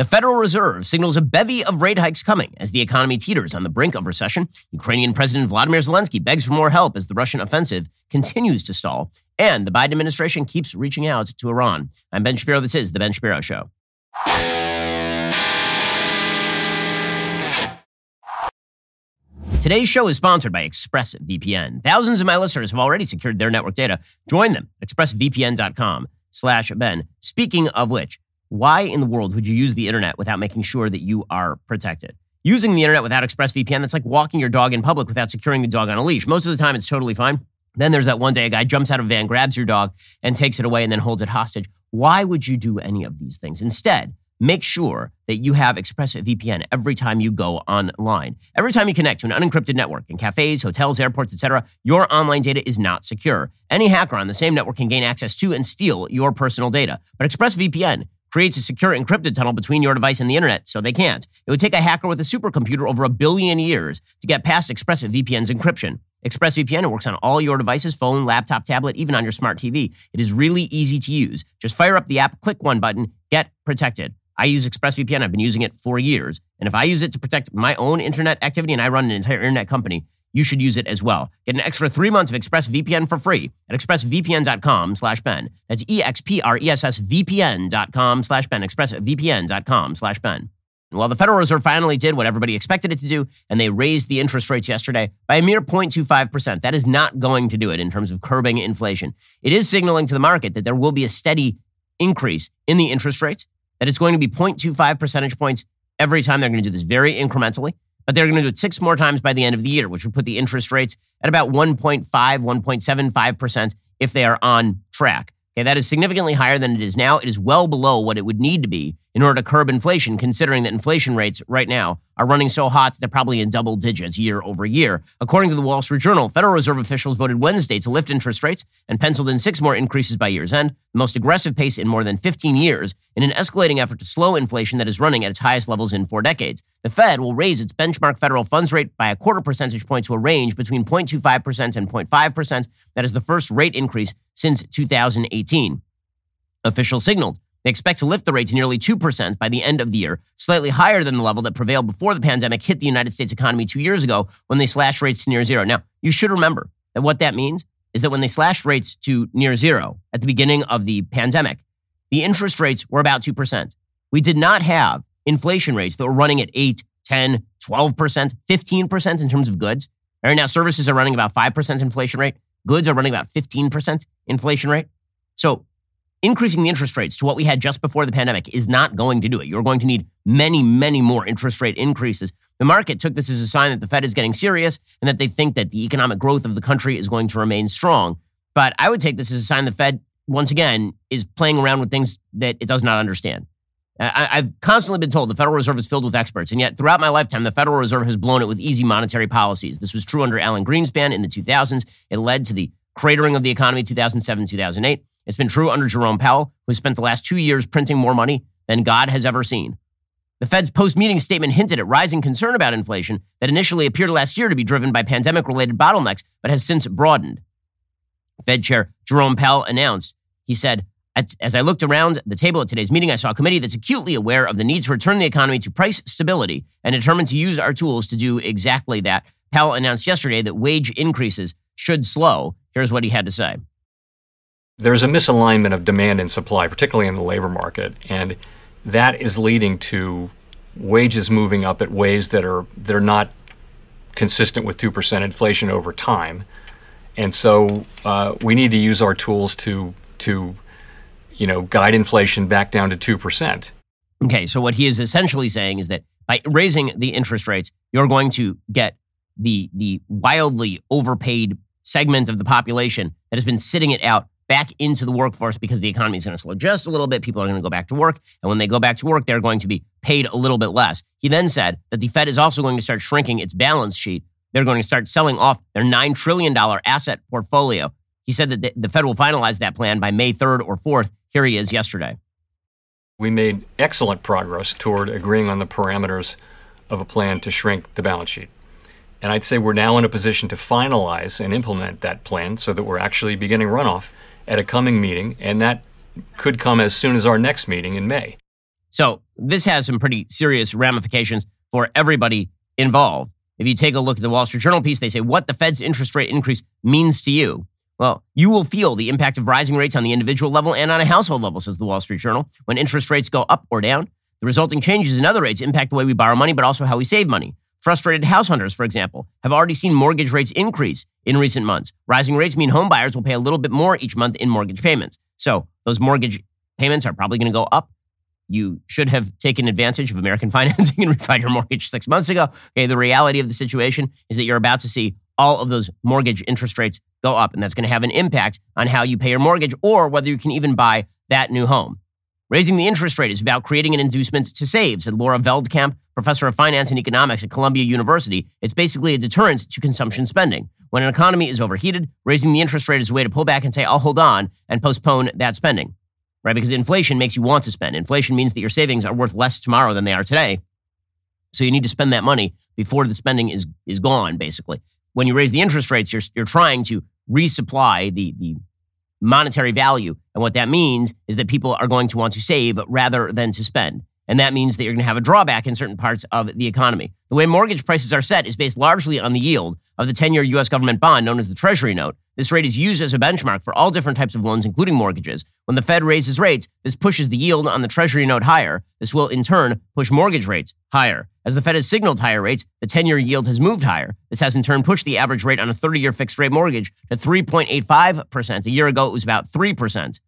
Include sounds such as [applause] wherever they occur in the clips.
The Federal Reserve signals a bevy of rate hikes coming as the economy teeters on the brink of recession. Ukrainian President Volodymyr Zelensky begs for more help as the Russian offensive continues to stall. And the Biden administration keeps reaching out to Iran. I'm Ben Shapiro. This is The Ben Shapiro Show. Today's show is sponsored by ExpressVPN. Thousands of my listeners have already secured their network data. Join them expressvpn.com slash Ben. Speaking of which, why in the world would you use the internet without making sure that you are protected? Using the internet without ExpressVPN, that's like walking your dog in public without securing the dog on a leash. Most of the time, it's totally fine. Then there's that one day a guy jumps out of a van, grabs your dog, and takes it away and then holds it hostage. Why would you do any of these things? Instead, make sure that you have ExpressVPN every time you go online. Every time you connect to an unencrypted network in cafes, hotels, airports, etc., your online data is not secure. Any hacker on the same network can gain access to and steal your personal data. But ExpressVPN creates a secure encrypted tunnel between your device and the internet, so they can't. It would take a hacker with a supercomputer over a billion years to get past ExpressVPN's encryption. ExpressVPN works on all your devices, phone, laptop, tablet, even on your smart TV. It is really easy to use. Just fire up the app, click one button, get protected. I use ExpressVPN. I've been using it for years. And if I use it to protect my own internet activity and I run an entire internet company, you should use it as well. Get an extra three months of ExpressVPN for free at expressvpn.com slash Ben. That's E-X-P-R-E-S-S-V-P-N dot com slash Ben. expressvpn.com slash Ben. Well, the Federal Reserve finally did what everybody expected it to do, and they raised the interest rates yesterday by a mere 0.25%. That is not going to do it in terms of curbing inflation. It is signaling to the market that there will be a steady increase in the interest rates that it's going to be 0.25 percentage points every time. They're going to do this very incrementally, but they're going to do it six more times by the end of the year, which would put the interest rates at about 1.5, 1.75% if they are on track. Okay, that is significantly higher than it is now. It is well below what it would need to be in order to curb inflation, considering that inflation rates right now are running so hot that they're probably in double digits year over year. According to the Wall Street Journal, Federal Reserve officials voted Wednesday to lift interest rates and penciled in six more increases by year's end, the most aggressive pace in more than 15 years, in an escalating effort to slow inflation that is running at its highest levels in four decades. The Fed will raise its benchmark federal funds rate by a quarter percentage point to a range between 0.25% and 0.5%. That is the first rate increase since 2018. Officials signaled they expect to lift the rate to nearly 2% by the end of the year, slightly higher than the level that prevailed before the pandemic hit the United States economy two years ago when they slashed rates to near zero. Now, you should remember that what that means is that when they slashed rates to near zero at the beginning of the pandemic, the interest rates were about 2%. We did not have inflation rates that were running at 8, 10, 12%, 15% in terms of goods. Right now, services are running about 5% inflation rate. Goods are running about 15% inflation rate. So increasing the interest rates to what we had just before the pandemic is not going to do it. You're going to need many, many more interest rate increases. The market took this as a sign that the Fed is getting serious and that they think that the economic growth of the country is going to remain strong. But I would take this as a sign the Fed, once again, is playing around with things that it does not understand. I, have constantly been told the Federal Reserve is filled with experts, and yet throughout my lifetime, the Federal Reserve has blown it with easy monetary policies. This was true under Alan Greenspan in the 2000s. It led to the cratering of the economy 2007, 2008. It's been true under Jerome Powell, who spent the last two years printing more money than God has ever seen. The Fed's post meeting statement hinted at rising concern about inflation that initially appeared last year to be driven by pandemic related bottlenecks, but has since broadened. Fed Chair Jerome Powell announced, he said, as I looked around the table at today's meeting, I saw a committee that's acutely aware of the need to return the economy to price stability and determined to use our tools to do exactly that. Powell announced yesterday that wage increases should slow. Here's what he had to say there's a misalignment of demand and supply, particularly in the labor market, and that is leading to wages moving up at ways that are that are not consistent with two percent inflation over time, and so uh, we need to use our tools to to you know guide inflation back down to two percent. Okay, so what he is essentially saying is that by raising the interest rates, you're going to get the the wildly overpaid segment of the population that has been sitting it out back into the workforce because the economy is going to slow just a little bit. People are going to go back to work. And when they go back to work, they're going to be paid a little bit less. He then said that the Fed is also going to start shrinking its balance sheet. They're going to start selling off their $9 trillion asset portfolio. He said that the Fed will finalize that plan by May 3rd or 4th. Here he is yesterday. We made excellent progress toward agreeing on the parameters of a plan to shrink the balance sheet. And I'd say we're now in a position to finalize and implement that plan so that we're actually beginning runoff at a coming meeting, and that could come as soon as our next meeting in May. So this has some pretty serious ramifications for everybody involved. If you take a look at the Wall Street Journal piece, they say what the Fed's interest rate increase means to you. Well, you will feel the impact of rising rates on the individual level and on a household level, says the Wall Street Journal. When interest rates go up or down, the resulting changes in other rates impact the way we borrow money, but also how we save money. Frustrated house hunters, for example, have already seen mortgage rates increase in recent months. Rising rates mean home buyers will pay a little bit more each month in mortgage payments. So those mortgage payments are probably going to go up. You should have taken advantage of American [laughs] financing and refined your mortgage six months ago. Okay, the reality of the situation is that you're about to see all of those mortgage interest rates go up, and that's going to have an impact on how you pay your mortgage or whether you can even buy that new home. Raising the interest rate is about creating an inducement to save, said Laura Veldkamp, professor of finance and economics at Columbia University. It's basically a deterrent to consumption spending. When an economy is overheated, raising the interest rate is a way to pull back and say, I'll hold on and postpone that spending, right? Because inflation makes you want to spend. Inflation means that your savings are worth less tomorrow than they are today. So you need to spend that money before the spending is, is gone, basically. When you raise the interest rates, you're, you're trying to resupply the, the monetary value. And what that means is that people are going to want to save rather than to spend. And that means that you're going to have a drawback in certain parts of the economy. The way mortgage prices are set is based largely on the yield of the 10 year US government bond known as the Treasury note. This rate is used as a benchmark for all different types of loans, including mortgages. When the Fed raises rates, this pushes the yield on the Treasury note higher. This will, in turn, push mortgage rates higher. As the Fed has signaled higher rates, the 10 year yield has moved higher. This has, in turn, pushed the average rate on a 30 year fixed rate mortgage to 3.85%. A year ago, it was about 3%.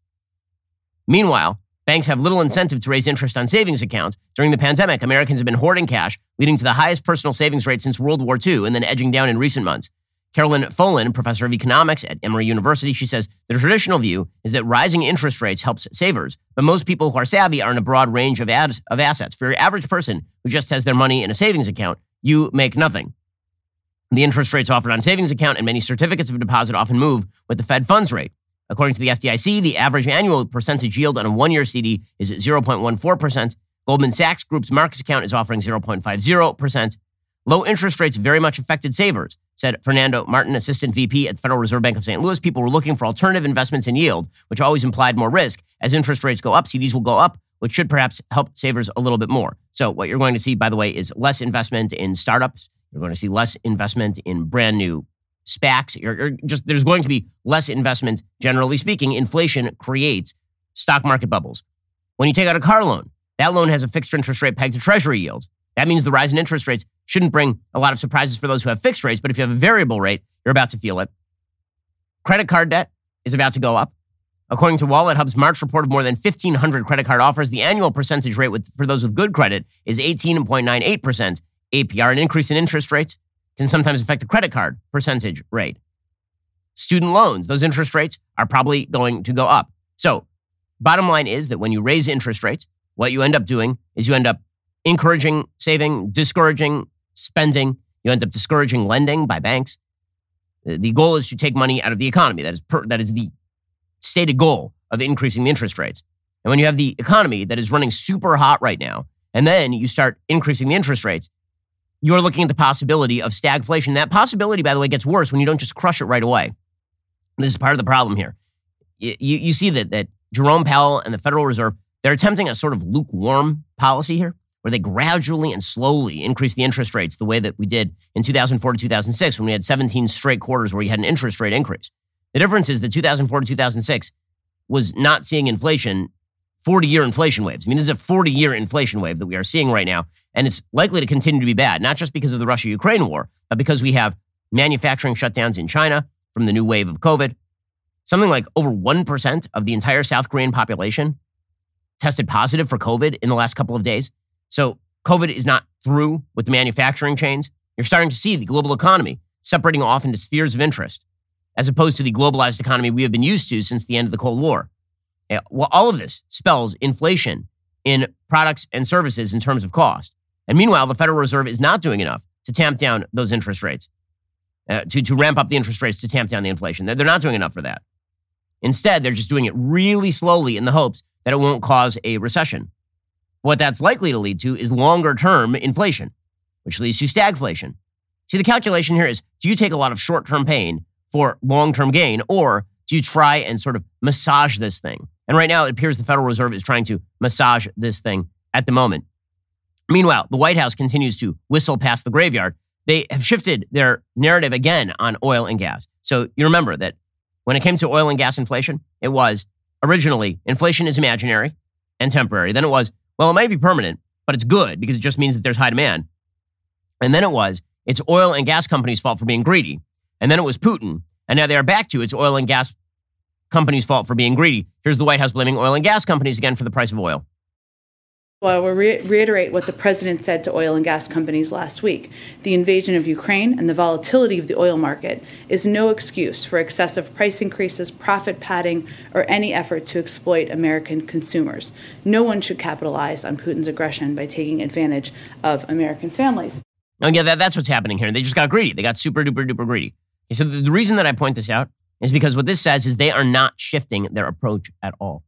Meanwhile, Banks have little incentive to raise interest on savings accounts. During the pandemic, Americans have been hoarding cash, leading to the highest personal savings rate since World War II and then edging down in recent months. Carolyn Folan, professor of economics at Emory University, she says the traditional view is that rising interest rates helps savers, but most people who are savvy are in a broad range of, of assets. For your average person who just has their money in a savings account, you make nothing. The interest rates offered on savings account and many certificates of deposit often move with the Fed funds rate. According to the FDIC, the average annual percentage yield on a one year CD is at 0.14%. Goldman Sachs Group's Marcus account is offering 0.50%. Low interest rates very much affected savers, said Fernando Martin, assistant VP at the Federal Reserve Bank of St. Louis. People were looking for alternative investments in yield, which always implied more risk. As interest rates go up, CDs will go up, which should perhaps help savers a little bit more. So, what you're going to see, by the way, is less investment in startups. You're going to see less investment in brand new SPACs. You're, you're just there's going to be less investment. Generally speaking, inflation creates stock market bubbles. When you take out a car loan, that loan has a fixed interest rate pegged to Treasury yields. That means the rise in interest rates shouldn't bring a lot of surprises for those who have fixed rates. But if you have a variable rate, you're about to feel it. Credit card debt is about to go up. According to WalletHub's March report of more than 1,500 credit card offers, the annual percentage rate with, for those with good credit is 18.98% APR. An increase in interest rates can sometimes affect the credit card percentage rate. Student loans, those interest rates are probably going to go up. So, bottom line is that when you raise interest rates, what you end up doing is you end up encouraging saving, discouraging spending, you end up discouraging lending by banks. The goal is to take money out of the economy. That is, per, that is the stated goal of increasing the interest rates. And when you have the economy that is running super hot right now, and then you start increasing the interest rates, you're looking at the possibility of stagflation. That possibility, by the way, gets worse when you don't just crush it right away. This is part of the problem here. You, you see that, that Jerome Powell and the Federal Reserve, they're attempting a sort of lukewarm policy here where they gradually and slowly increase the interest rates the way that we did in 2004 to 2006 when we had 17 straight quarters where you had an interest rate increase. The difference is that 2004 to 2006 was not seeing inflation 40 year inflation waves. I mean, this is a 40 year inflation wave that we are seeing right now, and it's likely to continue to be bad, not just because of the Russia Ukraine war, but because we have manufacturing shutdowns in China from the new wave of COVID. Something like over 1% of the entire South Korean population tested positive for COVID in the last couple of days. So COVID is not through with the manufacturing chains. You're starting to see the global economy separating off into spheres of interest, as opposed to the globalized economy we have been used to since the end of the Cold War. Well, all of this spells inflation in products and services in terms of cost. And meanwhile, the Federal Reserve is not doing enough to tamp down those interest rates, uh, to, to ramp up the interest rates to tamp down the inflation. They're not doing enough for that. Instead, they're just doing it really slowly in the hopes that it won't cause a recession. What that's likely to lead to is longer term inflation, which leads to stagflation. See, the calculation here is do you take a lot of short term pain for long term gain, or do you try and sort of massage this thing? And right now, it appears the Federal Reserve is trying to massage this thing at the moment. Meanwhile, the White House continues to whistle past the graveyard. They have shifted their narrative again on oil and gas. So you remember that when it came to oil and gas inflation, it was originally inflation is imaginary and temporary. Then it was, well, it might be permanent, but it's good because it just means that there's high demand. And then it was, it's oil and gas companies' fault for being greedy. And then it was Putin. And now they are back to it's oil and gas companies' fault for being greedy. Here's the White House blaming oil and gas companies again for the price of oil. Well, I will re- reiterate what the president said to oil and gas companies last week. The invasion of Ukraine and the volatility of the oil market is no excuse for excessive price increases, profit padding, or any effort to exploit American consumers. No one should capitalize on Putin's aggression by taking advantage of American families. Oh, yeah, that, that's what's happening here. They just got greedy. They got super duper duper greedy. So the, the reason that I point this out is because what this says is they are not shifting their approach at all.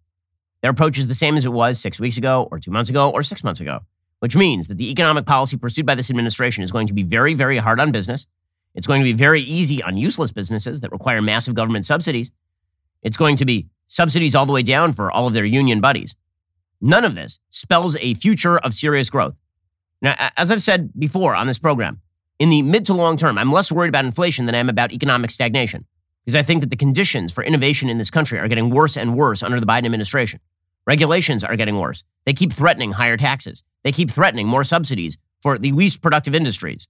Their approach is the same as it was six weeks ago, or two months ago, or six months ago, which means that the economic policy pursued by this administration is going to be very, very hard on business. It's going to be very easy on useless businesses that require massive government subsidies. It's going to be subsidies all the way down for all of their union buddies. None of this spells a future of serious growth. Now, as I've said before on this program, in the mid to long term, I'm less worried about inflation than I am about economic stagnation because I think that the conditions for innovation in this country are getting worse and worse under the Biden administration. Regulations are getting worse. They keep threatening higher taxes. They keep threatening more subsidies for the least productive industries.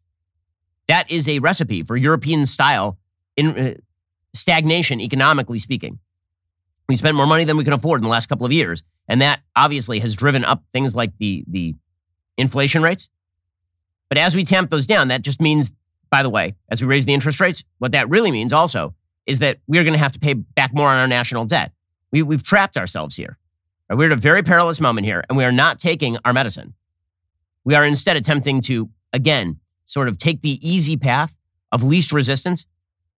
That is a recipe for European style in, uh, stagnation, economically speaking. We spent more money than we can afford in the last couple of years. And that obviously has driven up things like the, the inflation rates. But as we tamp those down, that just means, by the way, as we raise the interest rates, what that really means also is that we're going to have to pay back more on our national debt. We, we've trapped ourselves here. We're at a very perilous moment here, and we are not taking our medicine. We are instead attempting to, again, sort of take the easy path of least resistance.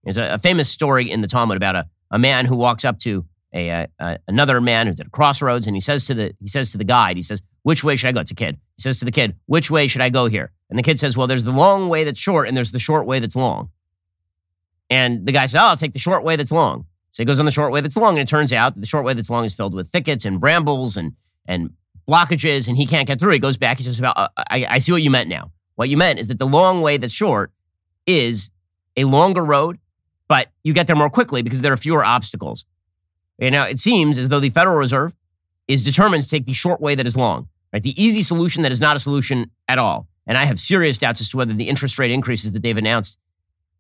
There's a, a famous story in the Talmud about a, a man who walks up to a, a, another man who's at a crossroads, and he says to the he says to the guide, he says, "Which way should I go?" It's a kid. He says to the kid, "Which way should I go here?" And the kid says, "Well, there's the long way that's short, and there's the short way that's long." And the guy says, "Oh, I'll take the short way that's long." So he goes on the short way that's long, and it turns out that the short way that's long is filled with thickets and brambles and and blockages, and he can't get through. He goes back. He says, "Well, uh, I, I see what you meant now. What you meant is that the long way that's short is a longer road, but you get there more quickly because there are fewer obstacles." And now it seems as though the Federal Reserve is determined to take the short way that is long, right? The easy solution that is not a solution at all. And I have serious doubts as to whether the interest rate increases that they've announced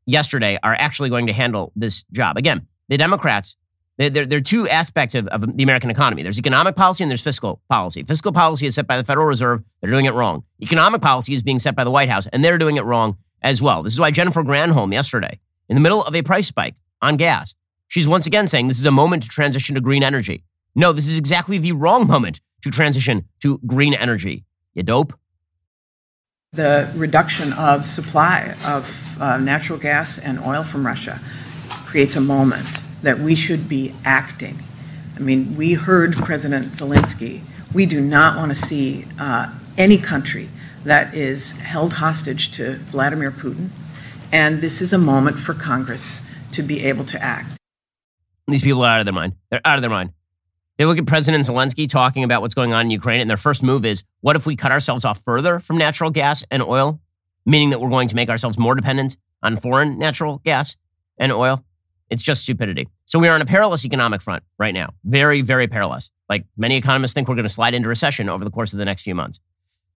yesterday are actually going to handle this job. Again, the Democrats, there, are two aspects of, of the American economy. There's economic policy and there's fiscal policy. Fiscal policy is set by the Federal Reserve. They're doing it wrong. Economic policy is being set by the White House, and they're doing it wrong as well. This is why Jennifer Granholm yesterday, in the middle of a price spike on gas, she's once again saying this is a moment to transition to green energy. No, this is exactly the wrong moment to transition to green energy. You dope. The reduction of supply of uh, natural gas and oil from Russia creates a moment that we should be acting. I mean, we heard President Zelensky. We do not want to see uh, any country that is held hostage to Vladimir Putin. And this is a moment for Congress to be able to act. These people are out of their mind. They're out of their mind. They look at President Zelensky talking about what's going on in Ukraine, and their first move is what if we cut ourselves off further from natural gas and oil, meaning that we're going to make ourselves more dependent on foreign natural gas and oil? It's just stupidity. So we are on a perilous economic front right now. Very, very perilous. Like many economists think we're going to slide into recession over the course of the next few months.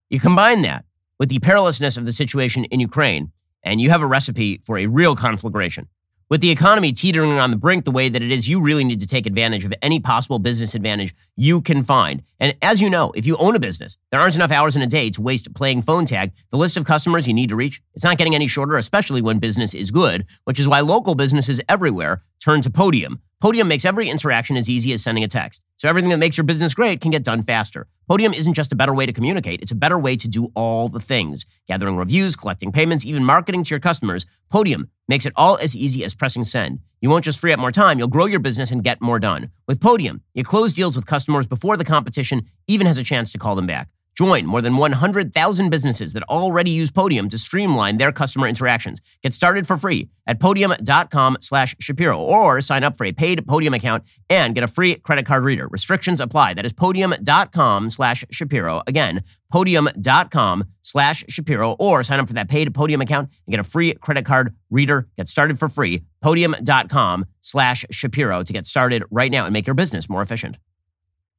You combine that with the perilousness of the situation in Ukraine, and you have a recipe for a real conflagration. With the economy teetering on the brink the way that it is, you really need to take advantage of any possible business advantage you can find. And as you know, if you own a business, there aren't enough hours in a day to waste playing phone tag. The list of customers you need to reach, it's not getting any shorter, especially when business is good, which is why local businesses everywhere turn to Podium. Podium makes every interaction as easy as sending a text. So everything that makes your business great can get done faster. Podium isn't just a better way to communicate, it's a better way to do all the things. Gathering reviews, collecting payments, even marketing to your customers. Podium makes it all as easy as pressing send. You won't just free up more time, you'll grow your business and get more done. With Podium, you close deals with customers before the competition even has a chance to call them back. Join more than 100,000 businesses that already use Podium to streamline their customer interactions. Get started for free at podium.com slash Shapiro or sign up for a paid Podium account and get a free credit card reader. Restrictions apply. That is podium.com slash Shapiro. Again, podium.com slash Shapiro or sign up for that paid Podium account and get a free credit card reader. Get started for free. Podium.com slash Shapiro to get started right now and make your business more efficient.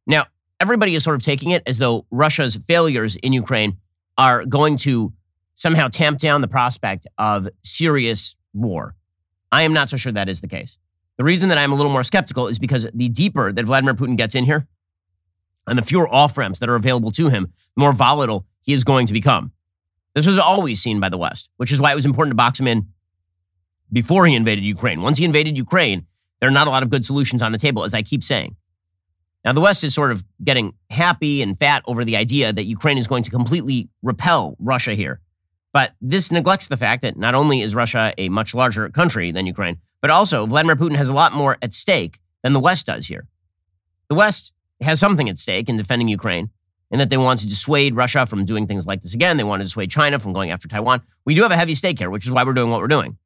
Now, everybody is sort of taking it as though Russia's failures in Ukraine are going to somehow tamp down the prospect of serious war. I am not so sure that is the case. The reason that I'm a little more skeptical is because the deeper that Vladimir Putin gets in here and the fewer off ramps that are available to him, the more volatile he is going to become. This was always seen by the West, which is why it was important to box him in before he invaded Ukraine. Once he invaded Ukraine, there are not a lot of good solutions on the table, as I keep saying. Now, the West is sort of getting happy and fat over the idea that Ukraine is going to completely repel Russia here. But this neglects the fact that not only is Russia a much larger country than Ukraine, but also Vladimir Putin has a lot more at stake than the West does here. The West has something at stake in defending Ukraine, in that they want to dissuade Russia from doing things like this again. They want to dissuade China from going after Taiwan. We do have a heavy stake here, which is why we're doing what we're doing.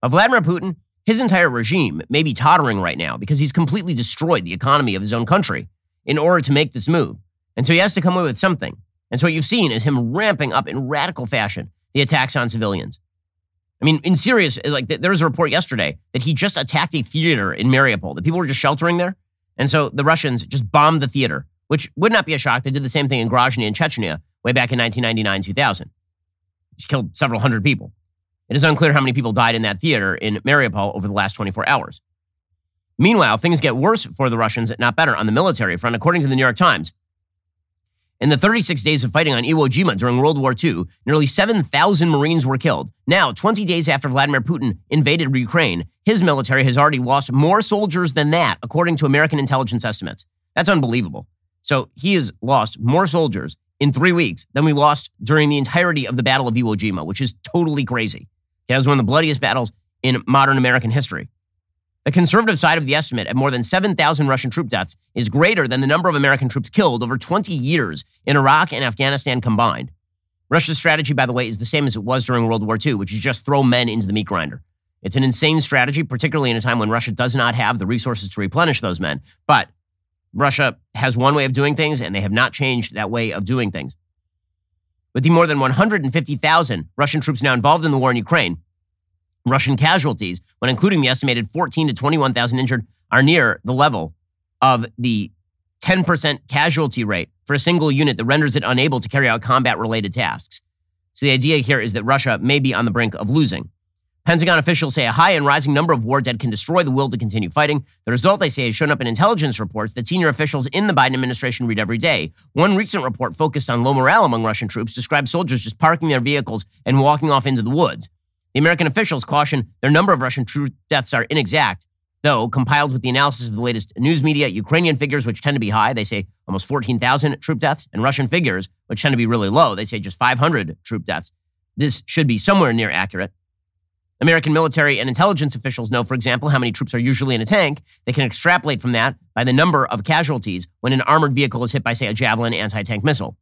But Vladimir Putin his entire regime may be tottering right now because he's completely destroyed the economy of his own country in order to make this move. And so he has to come away with something. And so what you've seen is him ramping up in radical fashion the attacks on civilians. I mean, in serious, like there was a report yesterday that he just attacked a theater in Mariupol. The people were just sheltering there. And so the Russians just bombed the theater, which would not be a shock. They did the same thing in Grozny in Chechnya way back in 1999, 2000. Just killed several hundred people. It is unclear how many people died in that theater in Mariupol over the last 24 hours. Meanwhile, things get worse for the Russians, not better, on the military front, according to the New York Times. In the 36 days of fighting on Iwo Jima during World War II, nearly 7,000 Marines were killed. Now, 20 days after Vladimir Putin invaded Ukraine, his military has already lost more soldiers than that, according to American intelligence estimates. That's unbelievable. So he has lost more soldiers in three weeks than we lost during the entirety of the Battle of Iwo Jima, which is totally crazy. That was one of the bloodiest battles in modern American history. The conservative side of the estimate at more than 7,000 Russian troop deaths is greater than the number of American troops killed over 20 years in Iraq and Afghanistan combined. Russia's strategy, by the way, is the same as it was during World War II, which is just throw men into the meat grinder. It's an insane strategy, particularly in a time when Russia does not have the resources to replenish those men. But Russia has one way of doing things, and they have not changed that way of doing things. With the more than 150,000 Russian troops now involved in the war in Ukraine, Russian casualties, when including the estimated 14 to 21,000 injured, are near the level of the 10% casualty rate for a single unit that renders it unable to carry out combat related tasks. So the idea here is that Russia may be on the brink of losing. Pentagon officials say a high and rising number of war dead can destroy the will to continue fighting. The result, they say, has shown up in intelligence reports that senior officials in the Biden administration read every day. One recent report focused on low morale among Russian troops described soldiers just parking their vehicles and walking off into the woods. The American officials caution their number of Russian troop deaths are inexact, though compiled with the analysis of the latest news media, Ukrainian figures, which tend to be high, they say almost 14,000 troop deaths, and Russian figures, which tend to be really low, they say just 500 troop deaths. This should be somewhere near accurate. American military and intelligence officials know, for example, how many troops are usually in a tank. They can extrapolate from that by the number of casualties when an armored vehicle is hit by, say, a Javelin anti tank missile.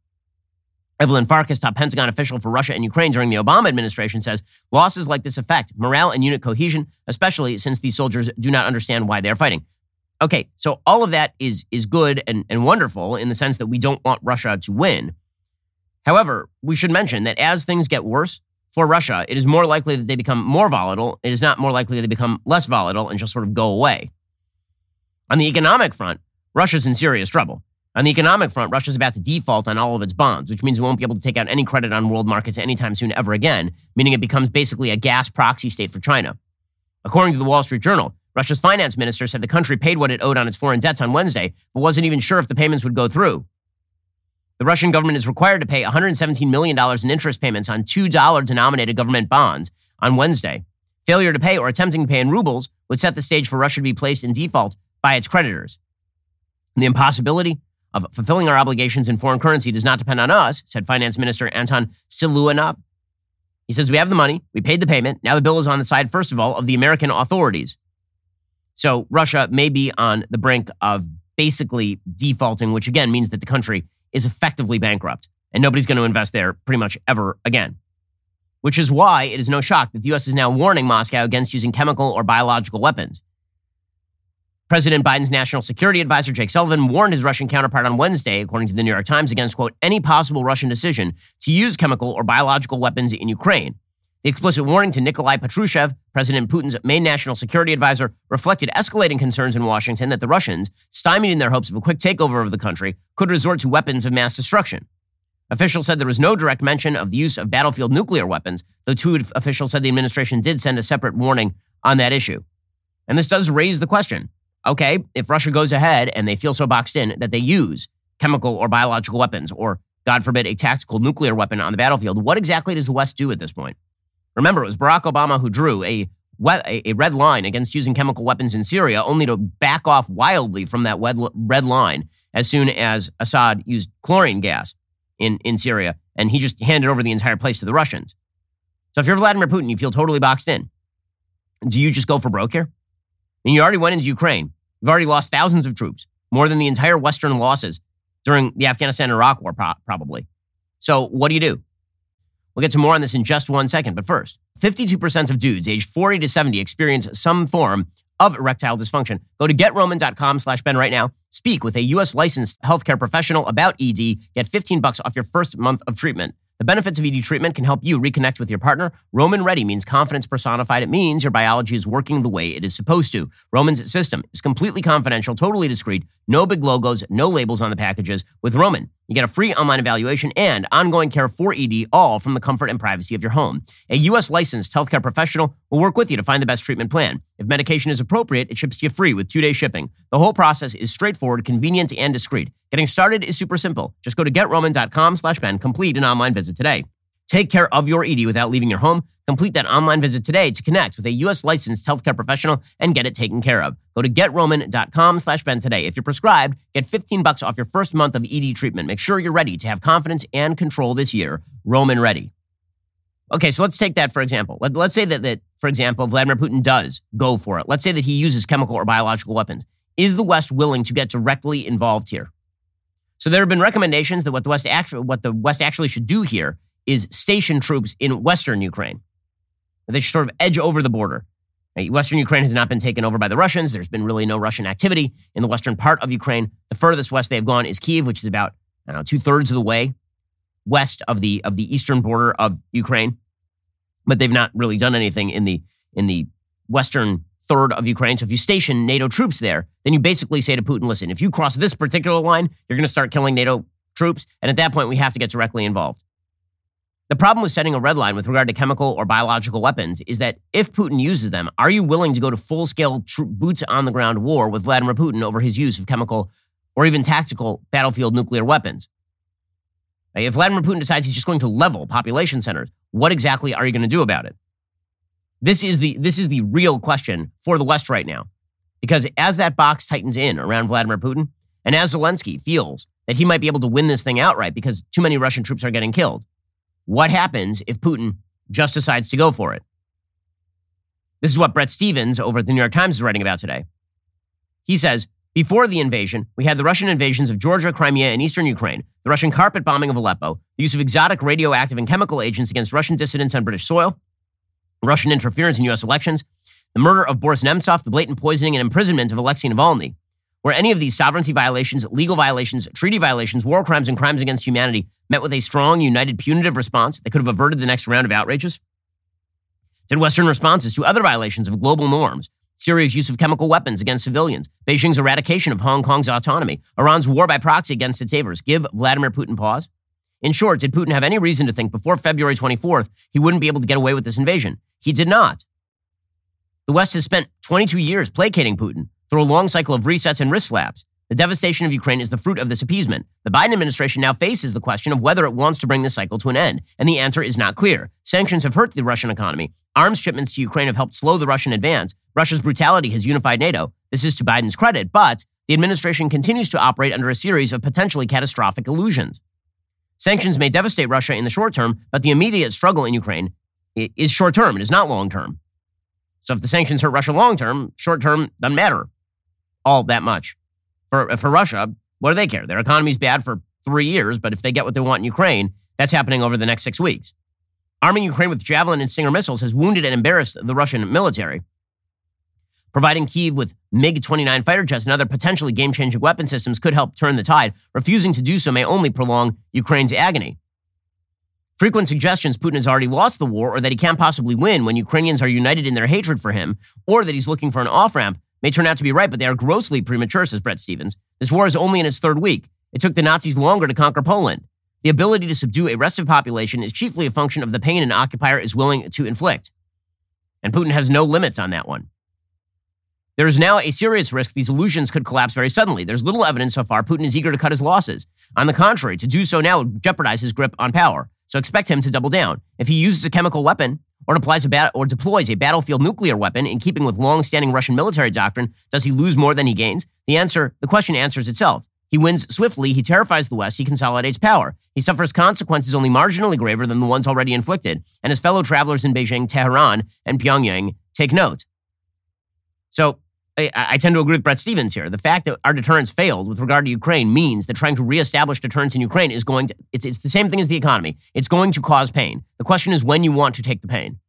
Evelyn Farkas, top Pentagon official for Russia and Ukraine during the Obama administration, says losses like this affect morale and unit cohesion, especially since these soldiers do not understand why they're fighting. Okay, so all of that is, is good and, and wonderful in the sense that we don't want Russia to win. However, we should mention that as things get worse, for Russia, it is more likely that they become more volatile. It is not more likely that they become less volatile and just sort of go away. On the economic front, Russia's in serious trouble. On the economic front, Russia's about to default on all of its bonds, which means it won't be able to take out any credit on world markets anytime soon ever again, meaning it becomes basically a gas proxy state for China. According to the Wall Street Journal, Russia's finance minister said the country paid what it owed on its foreign debts on Wednesday, but wasn't even sure if the payments would go through. The Russian government is required to pay $117 million in interest payments on $2 denominated government bonds on Wednesday. Failure to pay or attempting to pay in rubles would set the stage for Russia to be placed in default by its creditors. The impossibility of fulfilling our obligations in foreign currency does not depend on us, said Finance Minister Anton Siluanov. He says, We have the money, we paid the payment. Now the bill is on the side, first of all, of the American authorities. So Russia may be on the brink of basically defaulting, which again means that the country is effectively bankrupt. and nobody's going to invest there pretty much ever again. Which is why it is no shock that the U.S. is now warning Moscow against using chemical or biological weapons. President Biden's national security advisor, Jake Sullivan, warned his Russian counterpart on Wednesday, according to the New York Times, against, quote, any possible Russian decision to use chemical or biological weapons in Ukraine. The explicit warning to Nikolai Patrushev, President Putin's main national security advisor, reflected escalating concerns in Washington that the Russians, stymied in their hopes of a quick takeover of the country, could resort to weapons of mass destruction. Officials said there was no direct mention of the use of battlefield nuclear weapons, though two officials said the administration did send a separate warning on that issue. And this does raise the question okay, if Russia goes ahead and they feel so boxed in that they use chemical or biological weapons, or God forbid, a tactical nuclear weapon on the battlefield, what exactly does the West do at this point? Remember, it was Barack Obama who drew a, a red line against using chemical weapons in Syria, only to back off wildly from that red line as soon as Assad used chlorine gas in, in Syria, and he just handed over the entire place to the Russians. So if you're Vladimir Putin, you feel totally boxed in. Do you just go for broke here? Mean, you already went into Ukraine. You've already lost thousands of troops, more than the entire Western losses during the Afghanistan Iraq war, probably. So, what do you do? We'll get to more on this in just one second. But first, 52% of dudes aged 40 to 70 experience some form of erectile dysfunction. Go to getroman.com slash Ben right now. Speak with a U.S. licensed healthcare professional about ED. Get 15 bucks off your first month of treatment. The benefits of ED treatment can help you reconnect with your partner. Roman Ready means confidence personified. It means your biology is working the way it is supposed to. Roman's system is completely confidential, totally discreet, no big logos, no labels on the packages. With Roman, you get a free online evaluation and ongoing care for ED, all from the comfort and privacy of your home. A U.S. licensed healthcare professional will work with you to find the best treatment plan. If medication is appropriate, it ships to you free with two day shipping. The whole process is straightforward, convenient, and discreet. Getting started is super simple. Just go to getroman.com slash Ben, complete an online visit today. Take care of your ED without leaving your home. Complete that online visit today to connect with a U.S. licensed healthcare professional and get it taken care of. Go to getroman.com slash Ben today. If you're prescribed, get 15 bucks off your first month of ED treatment. Make sure you're ready to have confidence and control this year. Roman ready. Okay, so let's take that for example. Let, us say that, that, for example, Vladimir Putin does go for it. Let's say that he uses chemical or biological weapons. Is the West willing to get directly involved here? So there have been recommendations that what the West actually what the West actually should do here is station troops in Western Ukraine. They sort of edge over the border. Western Ukraine has not been taken over by the Russians. There's been really no Russian activity in the western part of Ukraine. The furthest west they've gone is Kiev, which is about I don't know two thirds of the way west of the of the eastern border of Ukraine. But they've not really done anything in the in the western third of Ukraine. So if you station NATO troops there, then you basically say to Putin, listen, if you cross this particular line, you're going to start killing NATO troops. And at that point, we have to get directly involved. The problem with setting a red line with regard to chemical or biological weapons is that if Putin uses them, are you willing to go to full scale tr- boots on the ground war with Vladimir Putin over his use of chemical or even tactical battlefield nuclear weapons? If Vladimir Putin decides he's just going to level population centers, what exactly are you going to do about it? This is the this is the real question for the West right now. Because as that box tightens in around Vladimir Putin, and as Zelensky feels that he might be able to win this thing outright because too many Russian troops are getting killed, what happens if Putin just decides to go for it? This is what Bret Stephens over at the New York Times is writing about today. He says, before the invasion, we had the Russian invasions of Georgia, Crimea, and eastern Ukraine, the Russian carpet bombing of Aleppo, the use of exotic radioactive and chemical agents against Russian dissidents on British soil, Russian interference in U.S. elections, the murder of Boris Nemtsov, the blatant poisoning and imprisonment of Alexei Navalny. Were any of these sovereignty violations, legal violations, treaty violations, war crimes, and crimes against humanity met with a strong, united, punitive response that could have averted the next round of outrages? Did Western responses to other violations of global norms, Syria's use of chemical weapons against civilians, Beijing's eradication of Hong Kong's autonomy, Iran's war by proxy against its neighbors, give Vladimir Putin pause? In short, did Putin have any reason to think before February 24th he wouldn't be able to get away with this invasion? He did not. The West has spent 22 years placating Putin through a long cycle of resets and wrist slaps. The devastation of Ukraine is the fruit of this appeasement. The Biden administration now faces the question of whether it wants to bring this cycle to an end, and the answer is not clear. Sanctions have hurt the Russian economy. Arms shipments to Ukraine have helped slow the Russian advance. Russia's brutality has unified NATO. This is to Biden's credit, but the administration continues to operate under a series of potentially catastrophic illusions. Sanctions may devastate Russia in the short term, but the immediate struggle in Ukraine is short term. It is not long term. So if the sanctions hurt Russia long term, short term doesn't matter all that much. For, for Russia, what do they care? Their economy is bad for three years, but if they get what they want in Ukraine, that's happening over the next six weeks. Arming Ukraine with Javelin and Stinger missiles has wounded and embarrassed the Russian military. Providing Kiev with MiG 29 fighter jets and other potentially game changing weapon systems could help turn the tide. Refusing to do so may only prolong Ukraine's agony. Frequent suggestions Putin has already lost the war or that he can't possibly win when Ukrainians are united in their hatred for him or that he's looking for an off ramp may turn out to be right, but they are grossly premature, says Bret Stephens. This war is only in its third week. It took the Nazis longer to conquer Poland. The ability to subdue a restive population is chiefly a function of the pain an occupier is willing to inflict. And Putin has no limits on that one. There is now a serious risk these illusions could collapse very suddenly. There's little evidence so far Putin is eager to cut his losses. On the contrary, to do so now would jeopardize his grip on power. So expect him to double down. If he uses a chemical weapon or deploys a, bat- or deploys a battlefield nuclear weapon in keeping with long-standing Russian military doctrine, does he lose more than he gains? The answer, the question answers itself. He wins swiftly, he terrifies the West, he consolidates power. He suffers consequences only marginally graver than the ones already inflicted, and his fellow travelers in Beijing, Tehran, and Pyongyang take note. So I, tend to agree with Bret Stephens here. The fact that our deterrence failed with regard to Ukraine means that trying to reestablish deterrence in Ukraine is going to, it's, it's the same thing as the economy. It's going to cause pain. The question is when you want to take the pain.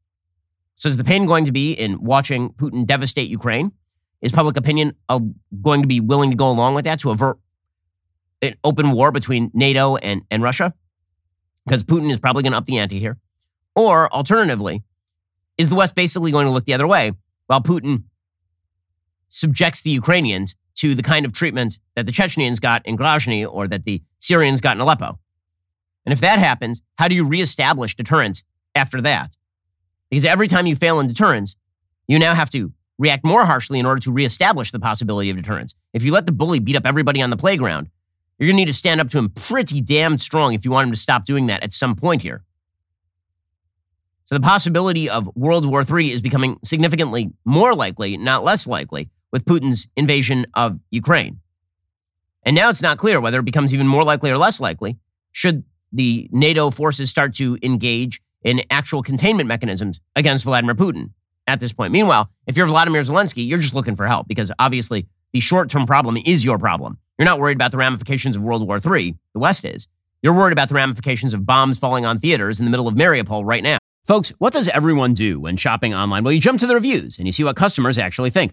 So is the pain going to be in watching Putin devastate Ukraine? Is public opinion uh, going to be willing to go along with that to avert an open war between NATO and, and Russia? Because Putin is probably going to up the ante here. Or alternatively, is the West basically going to look the other way while Putin subjects the Ukrainians to the kind of treatment that the Chechens got in Grozny or that the Syrians got in Aleppo. And if that happens, how do you reestablish deterrence after that? Because every time you fail in deterrence, you now have to react more harshly in order to reestablish the possibility of deterrence. If you let the bully beat up everybody on the playground, you're going to need to stand up to him pretty damn strong if you want him to stop doing that at some point here. So the possibility of World War III is becoming significantly more likely, not less likely, with Putin's invasion of Ukraine. And now it's not clear whether it becomes even more likely or less likely should the NATO forces start to engage in actual containment mechanisms against Vladimir Putin at this point. Meanwhile, if you're Vladimir Zelensky, you're just looking for help because obviously the short term problem is your problem. You're not worried about the ramifications of World War III, the West is. You're worried about the ramifications of bombs falling on theaters in the middle of Mariupol right now. Folks, what does everyone do when shopping online? Well, you jump to the reviews and you see what customers actually think.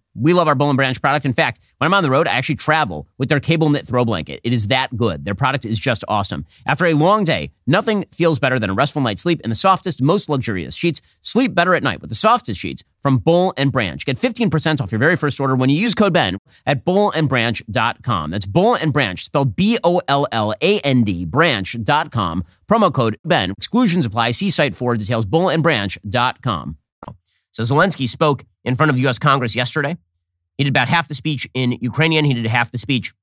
We love our Boll and Branch product. In fact, when I'm on the road, I actually travel with their cable knit throw blanket. It is that good. Their product is just awesome. After a long day, nothing feels better than a restful night's sleep in the softest, most luxurious sheets. Sleep better at night with the softest sheets from Boll and Branch. Get 15% off your very first order when you use code BEN at bollandbranch.com. That's Boll and Branch, spelled B O L L A N D, branch.com. Promo code BEN. Exclusions apply. See site for details. Bollandbranch.com. So Zelensky spoke in front of the U.S. Congress yesterday. He did about half the speech in Ukrainian. He did half the speech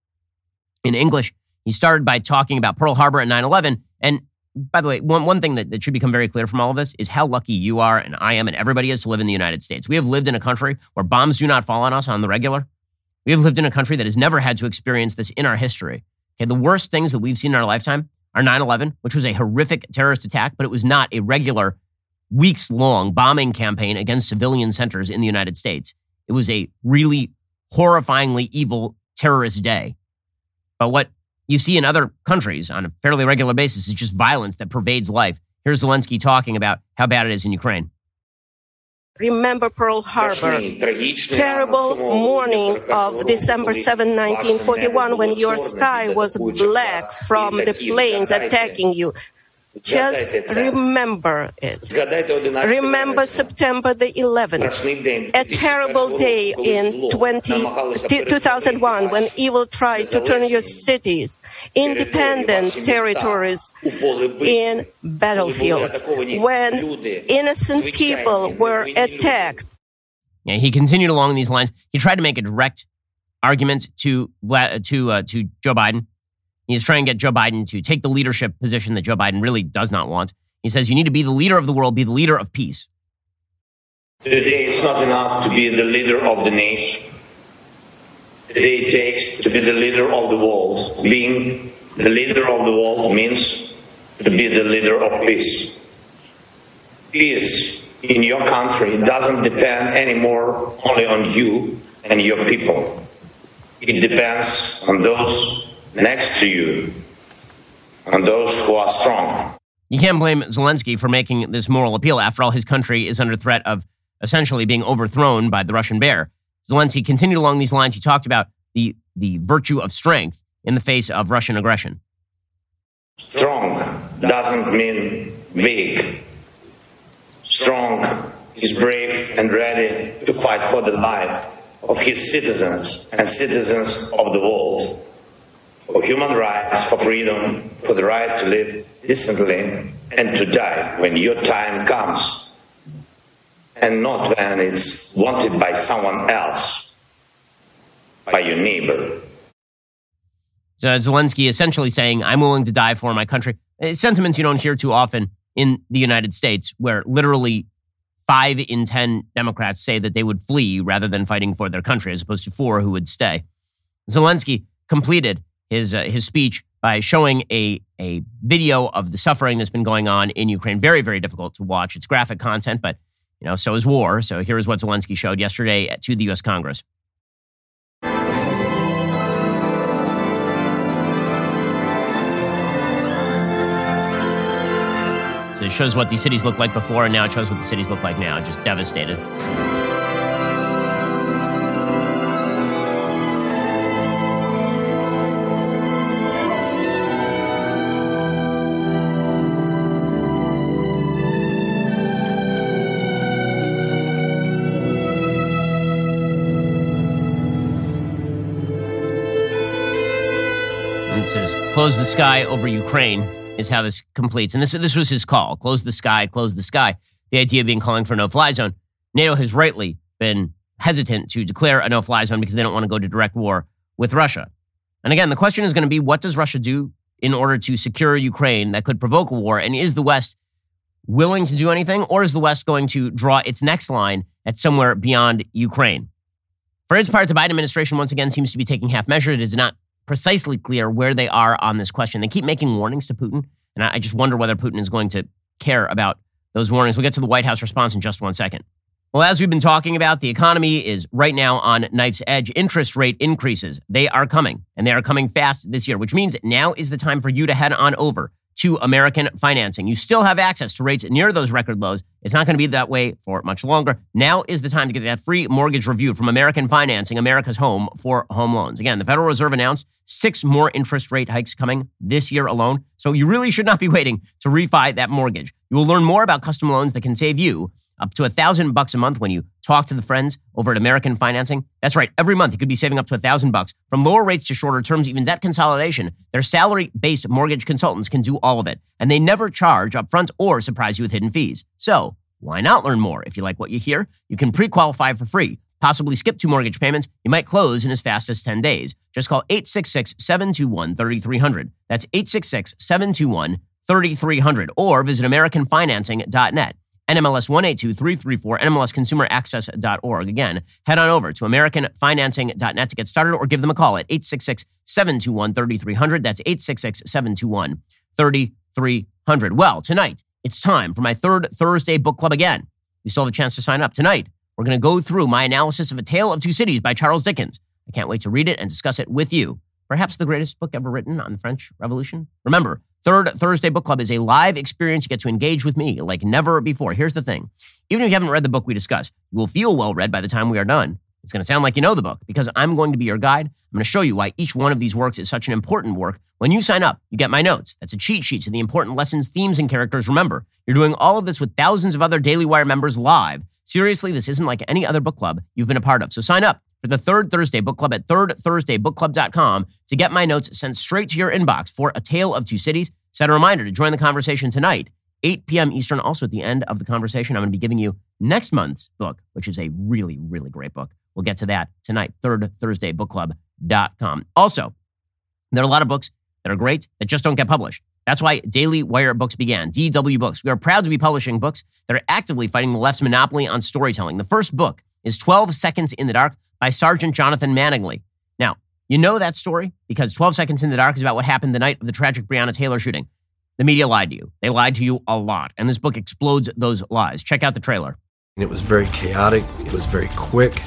in English. He started by talking about Pearl Harbor and 9 11. And by the way, one, one thing that, that should become very clear from all of this is how lucky you are and I am and everybody is to live in the United States. We have lived in a country where bombs do not fall on us on the regular. We have lived in a country that has never had to experience this in our history. Okay, the worst things that we've seen in our lifetime are 9 11, which was a horrific terrorist attack, but it was not a regular weeks long bombing campaign against civilian centers in the United States. It was a really horrifyingly evil terrorist day. But what you see in other countries on a fairly regular basis is just violence that pervades life. Here's Zelensky talking about how bad it is in Ukraine. Remember Pearl Harbor. Terrible morning of December 7, 1941, when your sky was black from the planes attacking you. Just remember it. Remember September the 11th, a terrible day in 20, 2001 when evil tried to turn your cities, independent territories, in battlefields, when innocent people were attacked. Yeah, he continued along these lines. He tried to make a direct argument to to uh, to Joe Biden He is trying to get Joe Biden to take the leadership position that Joe Biden really does not want. He says you need to be the leader of the world, be the leader of peace. Today it's not enough to be the leader of the nation. Today it takes to be the leader of the world. Being the leader of the world means to be the leader of peace. Peace in your country doesn't depend anymore only on you and your people. It depends on those next to you, and those who are strong. You can't blame Zelensky for making this moral appeal. After all, his country is under threat of essentially being overthrown by the Russian bear. Zelensky continued along these lines. He talked about the, the virtue of strength in the face of Russian aggression. Strong doesn't mean weak. Strong is brave and ready to fight for the life of his citizens and citizens of the world human rights, for freedom, for the right to live decently and to die when your time comes, and not when it's wanted by someone else, by your neighbor. So Zelensky essentially saying, I'm willing to die for my country. It's sentiments you don't hear too often in the United States, where literally five in 10 Democrats say that they would flee rather than fighting for their country, as opposed to four who would stay. Zelensky completed his uh, his speech by showing a a video of the suffering that's been going on in Ukraine. Very very difficult to watch. It's graphic content, but you know so is war. So here is what Zelensky showed yesterday to the U.S. Congress. So it shows what these cities looked like before, and now it shows what the cities look like now. Just devastated. Close the sky over Ukraine is how this completes. And this, this was his call close the sky, close the sky. The idea being calling for a no fly zone. NATO has rightly been hesitant to declare a no fly zone because they don't want to go to direct war with Russia. And again, the question is going to be what does Russia do in order to secure Ukraine that could provoke a war? And is the West willing to do anything, or is the West going to draw its next line at somewhere beyond Ukraine? For its part, the Biden administration once again seems to be taking half measures. It is not precisely clear where they are on this question. They keep making warnings to Putin, and I just wonder whether Putin is going to care about those warnings. We'll get to the White House response in just one second. Well, as we've been talking about, the economy is right now on knife's edge. Interest rate increases, they are coming, and they are coming fast this year, which means now is the time for you to head on over to American financing. You still have access to rates near those record lows. It's not going to be that way for much longer. Now is the time to get that free mortgage review from American Financing, America's home for home loans. Again, the Federal Reserve announced six more interest rate hikes coming this year alone. So you really should not be waiting to refi that mortgage. You will learn more about custom loans that can save you up to a thousand bucks a month when you talk to the friends over at American Financing. That's right. Every month you could be saving up to a thousand bucks from lower rates to shorter terms, even debt consolidation. Their salary based mortgage consultants can do all of it, and they never charge upfront or surprise you with hidden fees. So why not learn more? If you like what you hear, you can pre qualify for free. Possibly skip two mortgage payments. You might close in as fast as 10 days. Just call 866 721 3300. That's 866 721 3300 or visit AmericanFinancing.net. NMLS 182334, NMLSConsumerAccess.org. Again, head on over to AmericanFinancing.net to get started or give them a call at 866 721 3300. That's 866 721 3300. Well, tonight, it's time for my third Thursday book club again. You still have a chance to sign up. Tonight, we're going to go through my analysis of A Tale of Two Cities by Charles Dickens. I can't wait to read it and discuss it with you. Perhaps the greatest book ever written on the French Revolution. Remember, Third Thursday Book Club is a live experience. You get to engage with me like never before. Here's the thing even if you haven't read the book we discuss, you will feel well read by the time we are done. It's going to sound like you know the book because I'm going to be your guide. I'm going to show you why each one of these works is such an important work. When you sign up, you get my notes. That's a cheat sheet to the important lessons, themes, and characters. Remember, you're doing all of this with thousands of other Daily Wire members live. Seriously, this isn't like any other book club you've been a part of. So sign up for the Third Thursday Book Club at thirdthursdaybookclub.com to get my notes sent straight to your inbox for A Tale of Two Cities. Set a reminder to join the conversation tonight, 8 p.m. Eastern. Also, at the end of the conversation, I'm going to be giving you next month's book, which is a really, really great book. We'll get to that tonight, thirdthursdaybookclub.com. Also, there are a lot of books that are great that just don't get published. That's why Daily Wire Books began, DW Books. We are proud to be publishing books that are actively fighting the left's monopoly on storytelling. The first book is 12 Seconds in the Dark by Sergeant Jonathan Mattingly. Now, you know that story because 12 Seconds in the Dark is about what happened the night of the tragic Breonna Taylor shooting. The media lied to you. They lied to you a lot. And this book explodes those lies. Check out the trailer. It was very chaotic, it was very quick.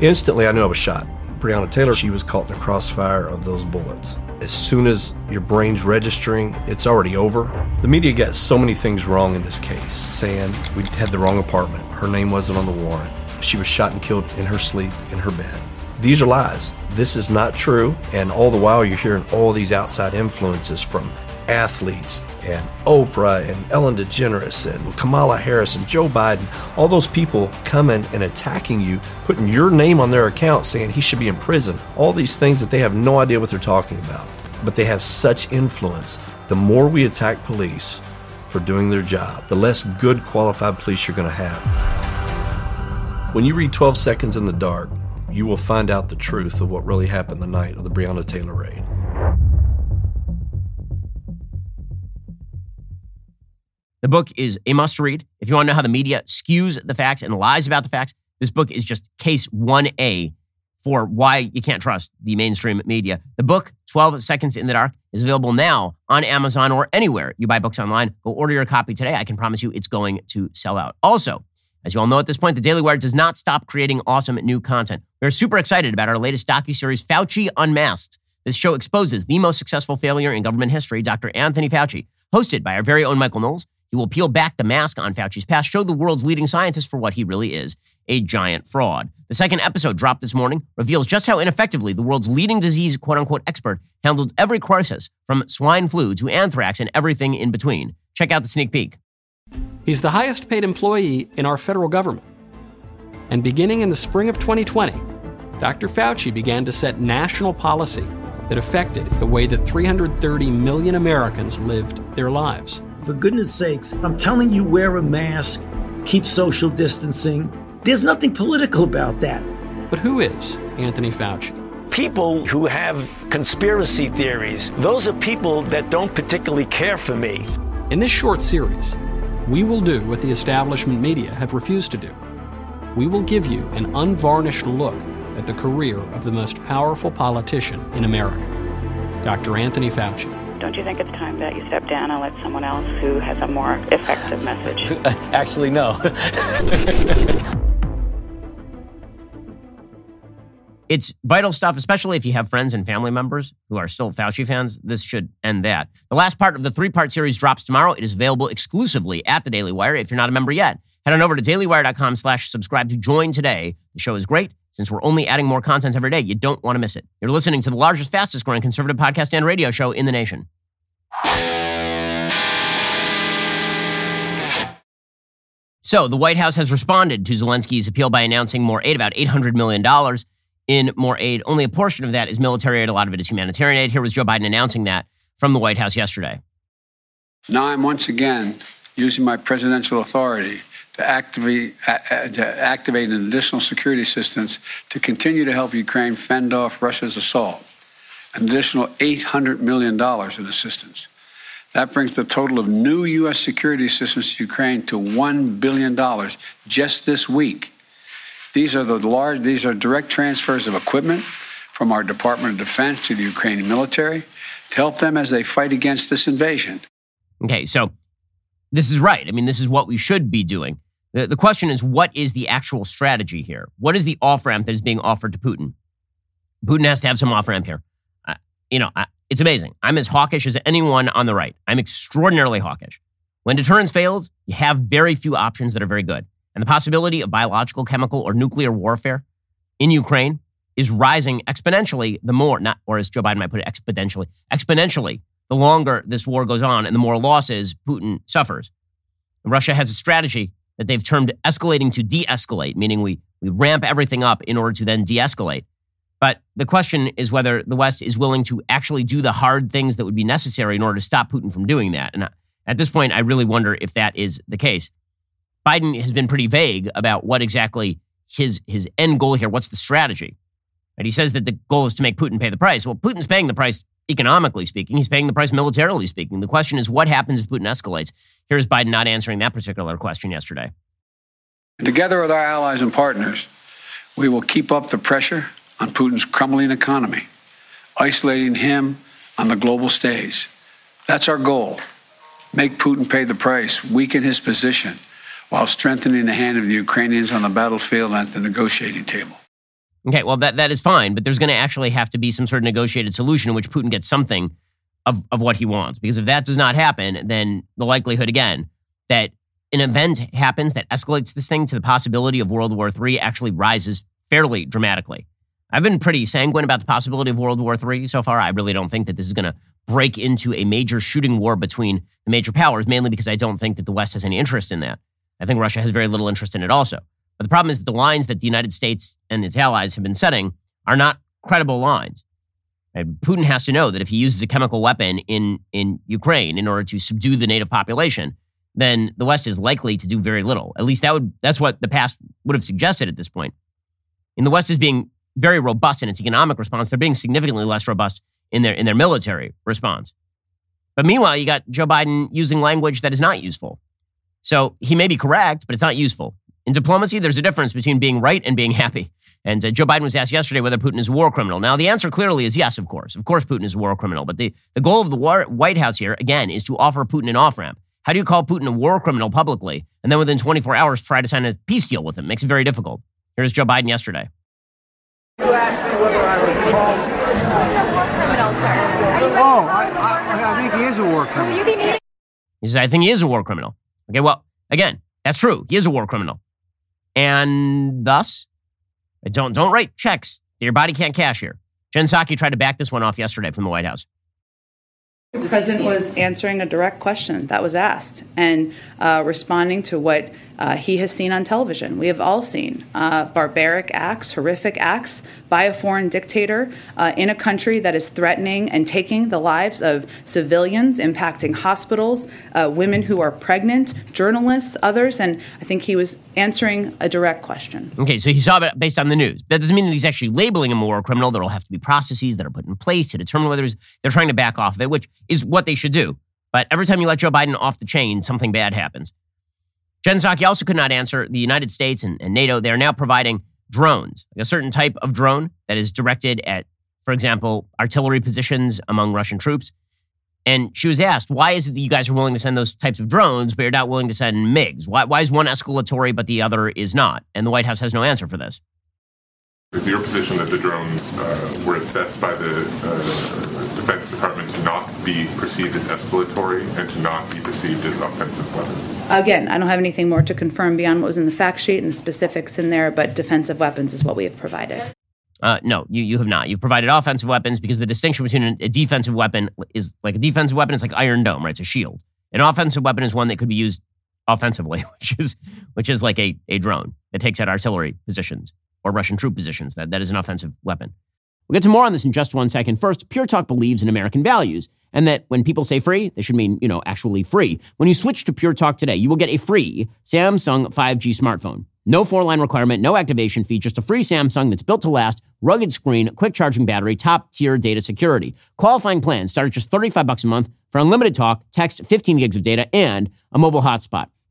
Instantly, I knew I was shot. Breonna Taylor, she was caught in the crossfire of those bullets. As soon as your brain's registering, it's already over. The media got so many things wrong in this case, saying we had the wrong apartment, her name wasn't on the warrant, she was shot and killed in her sleep in her bed. These are lies. This is not true. And all the while, you're hearing all these outside influences from athletes and Oprah and Ellen DeGeneres and Kamala Harris and Joe Biden, all those people coming and attacking you, putting your name on their account saying he should be in prison, all these things that they have no idea what they're talking about. But they have such influence. The more we attack police for doing their job, the less good qualified police you're going to have. When you read 12 Seconds in the Dark, you will find out the truth of what really happened the night of the Breonna Taylor raid. The book is a must read. If you want to know how the media skews the facts and lies about the facts, this book is just case 1A for why you can't trust the mainstream media. The book, 12 Seconds in the Dark, is available now on Amazon or anywhere you buy books online. Go order your copy today. I can promise you it's going to sell out. Also, as you all know at this point, the Daily Wire does not stop creating awesome new content. We're super excited about our latest docu-series, Fauci Unmasked. This show exposes the most successful failure in government history, Dr. Anthony Fauci, hosted by our very own Michael Knowles. He will peel back the mask on Fauci's past, show the world's leading scientist for what he really is a giant fraud. The second episode dropped this morning reveals just how ineffectively the world's leading disease quote unquote expert handled every crisis from swine flu to anthrax and everything in between. Check out the sneak peek. He's the highest paid employee in our federal government. And beginning in the spring of 2020, Dr. Fauci began to set national policy that affected the way that 330 million Americans lived their lives. For goodness sakes, I'm telling you, wear a mask, keep social distancing. There's nothing political about that. But who is Anthony Fauci? People who have conspiracy theories, those are people that don't particularly care for me. In this short series, we will do what the establishment media have refused to do. We will give you an unvarnished look at the career of the most powerful politician in America, Dr. Anthony Fauci. Don't you think it's time that you step down and let someone else who has a more effective message? [laughs] Actually, no. [laughs] It's vital stuff, especially if you have friends and family members who are still Fauci fans. This should end that. The last part of the three part series drops tomorrow. It is available exclusively at the Daily Wire. If you're not a member yet, head on over to dailywire.com slash subscribe to join today. The show is great. Since we're only adding more content every day, you don't want to miss it. You're listening to the largest, fastest growing conservative podcast and radio show in the nation. So, the White House has responded to Zelensky's appeal by announcing more aid, about $800 million in more aid. Only a portion of that is military aid, a lot of it is humanitarian aid. Here was Joe Biden announcing that from the White House yesterday. Now I'm once again using my presidential authority to activate, uh, to activate an additional security assistance to continue to help Ukraine fend off Russia's assault. An additional $800 million in assistance. That brings the total of new U.S. security assistance to Ukraine to $1 billion just this week. These are the large, these are direct transfers of equipment from our Department of Defense to the Ukrainian military to help them as they fight against this invasion. Okay, so this is right. I mean, this is what we should be doing. The, the question is, what is the actual strategy here? What is the off ramp that is being offered to Putin? Putin has to have some off ramp here. Uh, you know, I, it's amazing. I'm as hawkish as anyone on the right. I'm extraordinarily hawkish. When deterrence fails, you have very few options that are very good. And the possibility of biological, chemical, or nuclear warfare in Ukraine is rising exponentially the more, not, or as Joe Biden might put it, exponentially, exponentially, the longer this war goes on and the more losses Putin suffers. Russia has a strategy that they've termed escalating to de escalate, meaning we, we ramp everything up in order to then de escalate. But the question is whether the West is willing to actually do the hard things that would be necessary in order to stop Putin from doing that. And at this point, I really wonder if that is the case. Biden has been pretty vague about what exactly his his end goal here. What's the strategy? And he says that the goal is to make Putin pay the price. Well, Putin's paying the price economically speaking. He's paying the price militarily speaking. The question is, what happens if Putin escalates? Here's Biden not answering that particular question yesterday. Together with our allies and partners, we will keep up the pressure on Putin's crumbling economy, isolating him on the global stage. That's our goal. Make Putin pay the price, weaken his position, while strengthening the hand of the Ukrainians on the battlefield and at the negotiating table. Okay, well, that, that is fine, but there's going to actually have to be some sort of negotiated solution in which Putin gets something of, of what he wants. Because if that does not happen, then the likelihood, again, that an event happens that escalates this thing to the possibility of World War III actually rises fairly dramatically. I've been pretty sanguine about the possibility of World War III so far. I really don't think that this is going to break into a major shooting war between the major powers, mainly because I don't think that the West has any interest in that. I think Russia has very little interest in it also. But the problem is that the lines that the United States and its allies have been setting are not credible lines. And Putin has to know that if he uses a chemical weapon in, in Ukraine in order to subdue the native population, then the West is likely to do very little. At least that would that's what the past would have suggested at this point. And the West is being very robust in its economic response. They're being significantly less robust in their in their military response. But meanwhile, you got Joe Biden using language that is not useful. So he may be correct, but it's not useful. In diplomacy, there's a difference between being right and being happy. And uh, Joe Biden was asked yesterday whether Putin is a war criminal. Now, the answer clearly is yes, of course. Of course, Putin is a war criminal. But the, the goal of the war, White House here, again, is to offer Putin an off ramp. How do you call Putin a war criminal publicly and then within 24 hours try to sign a peace deal with him? Makes it very difficult. Here's Joe Biden yesterday. You asked me whether I was called. Oh, I, I, I think he is a war criminal. He says, I think he is a war criminal. Okay, well, again, that's true. He is a war criminal. And thus, don't, don't write checks that your body can't cash here. Jen Psaki tried to back this one off yesterday from the White House. The president was answering a direct question that was asked and uh, responding to what uh, he has seen on television. We have all seen uh, barbaric acts, horrific acts by a foreign dictator uh, in a country that is threatening and taking the lives of civilians, impacting hospitals, uh, women who are pregnant, journalists, others. And I think he was answering a direct question. Okay, so he saw it based on the news. That doesn't mean that he's actually labeling him a war criminal. There will have to be processes that are put in place to determine whether they're trying to back off of it, which is what they should do. But every time you let Joe Biden off the chain, something bad happens. Jen Psaki also could not answer the United States and, and NATO. They are now providing drones, a certain type of drone that is directed at, for example, artillery positions among Russian troops. And she was asked, why is it that you guys are willing to send those types of drones, but you're not willing to send MiGs? Why, why is one escalatory, but the other is not? And the White House has no answer for this. Is your position that the drones uh, were assessed by the uh, Defense Department to not be perceived as escalatory and to not be perceived as offensive weapons? Again, I don't have anything more to confirm beyond what was in the fact sheet and the specifics in there, but defensive weapons is what we have provided. Uh, no, you, you have not. You've provided offensive weapons because the distinction between a, a defensive weapon is like a defensive weapon is like Iron Dome, right? It's a shield. An offensive weapon is one that could be used offensively, [laughs] which is which is like a, a drone that takes out artillery positions or Russian troop positions. That, that is an offensive weapon. We'll get to more on this in just one second. First, Pure Talk believes in American values and that when people say free, they should mean, you know, actually free. When you switch to Pure Talk today, you will get a free Samsung 5G smartphone. No four line requirement, no activation fee, just a free Samsung that's built to last, rugged screen, quick charging battery, top tier data security. Qualifying plans start at just 35 bucks a month for unlimited talk, text, 15 gigs of data, and a mobile hotspot.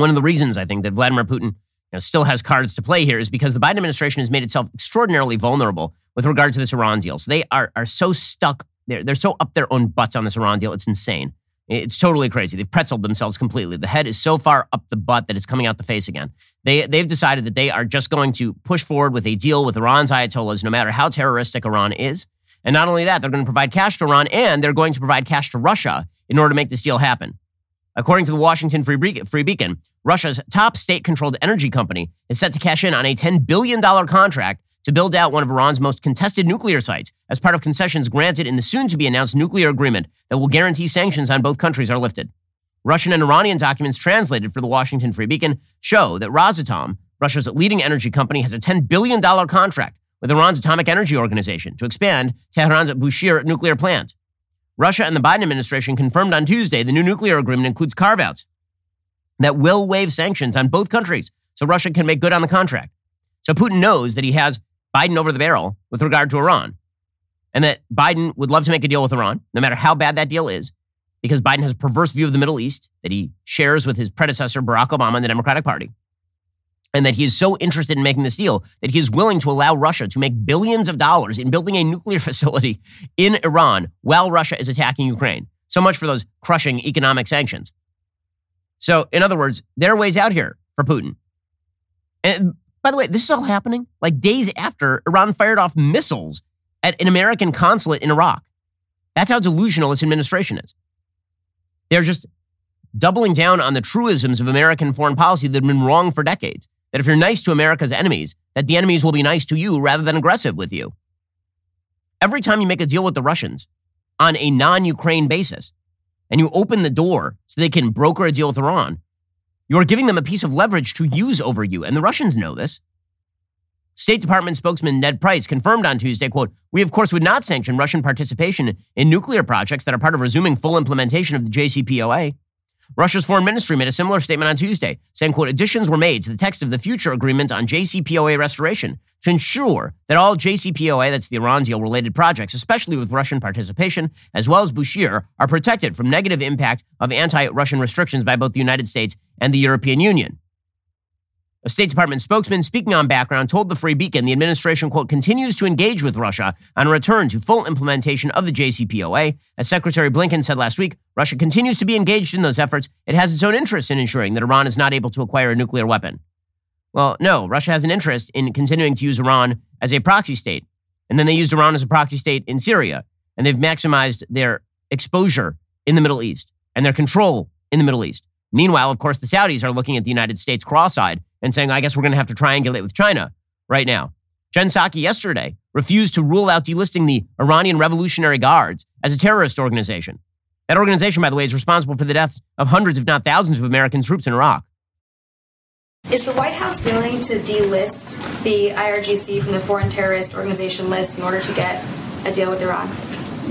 one of the reasons I think that Vladimir Putin you know, still has cards to play here is because the Biden administration has made itself extraordinarily vulnerable with regard to this Iran deal. So they are, are so stuck, they're, they're so up their own butts on this Iran deal. It's insane. It's totally crazy. They've pretzeled themselves completely. The head is so far up the butt that it's coming out the face again. They, they've decided that they are just going to push forward with a deal with Iran's Ayatollahs, no matter how terroristic Iran is. And not only that, they're going to provide cash to Iran and they're going to provide cash to Russia in order to make this deal happen. According to the Washington Free, Beacon, Russia's top state controlled energy company is set to cash in on a $10 billion contract to build out one of Iran's most contested nuclear sites as part of concessions granted in the soon to be announced nuclear agreement that will guarantee sanctions on both countries are lifted. Russian and Iranian documents translated for the Washington Free Beacon show that Rosatom, Russia's leading energy company, has a $10 billion contract with Iran's Atomic Energy Organization to expand Tehran's Bushehr nuclear plant. Russia and the Biden administration confirmed on Tuesday the new nuclear agreement includes carve outs that will waive sanctions on both countries so Russia can make good on the contract. So Putin knows that he has Biden over the barrel with regard to Iran and that Biden would love to make a deal with Iran, no matter how bad that deal is, because Biden has a perverse view of the Middle East that he shares with his predecessor, Barack Obama, and the Democratic Party and that he is so interested in making this deal that he is willing to allow Russia to make billions of dollars in building a nuclear [laughs] facility in Iran while Russia is attacking Ukraine. So much for those crushing economic sanctions. So, in other words, there are ways out here for Putin. And by the way, this is all happening like days after Iran fired off missiles at an American consulate in Iraq. That's how delusional this administration is. They're just doubling down on the truisms of American foreign policy that have been wrong for decades that if you're nice to America's enemies, that the enemies will be nice to you rather than aggressive with you. Every time you make a deal with the Russians on a non Ukraine basis, and you open the door so they can broker a deal with Iran, you're giving them a piece of leverage to use over you. And the Russians know this. State Department spokesman Ned Price confirmed on Tuesday, quote, We of course would not sanction Russian participation in nuclear projects that are part of resuming full implementation of the JCPOA. Russia's foreign ministry made a similar statement on Tuesday, saying, quote, additions were made to the text of the future agreement on JCPOA restoration to ensure that all JCPOA, that's the Iran deal related projects, especially with Russian participation, as well as Bushehr, are protected from negative impact of anti-Russian restrictions by both the United States and the European Union. A State Department spokesman speaking on background told the Free Beacon the administration, quote, continues to engage with Russia on a return to full implementation of the JCPOA. As Secretary Blinken said last week, Russia continues to be engaged in those efforts. It has its own interest in ensuring that Iran is not able to acquire a nuclear weapon. Well, no, Russia has an interest in continuing to use Iran as a proxy state. And then they used Iran as a proxy state in Syria. And they've maximized their exposure in the Middle East and their control in the Middle East. Meanwhile, of course, the Saudis are looking at the United States cross-eyed and saying, I guess we're going to have to triangulate with China right now. Jen Psaki yesterday refused to rule out delisting the Iranian Revolutionary Guards as a terrorist organization. That organization, by the way, is responsible for the deaths of hundreds, if not thousands, of American troops in Iraq. Is the White House willing to delist the IRGC from the foreign terrorist organization list in order to get a deal with Iran?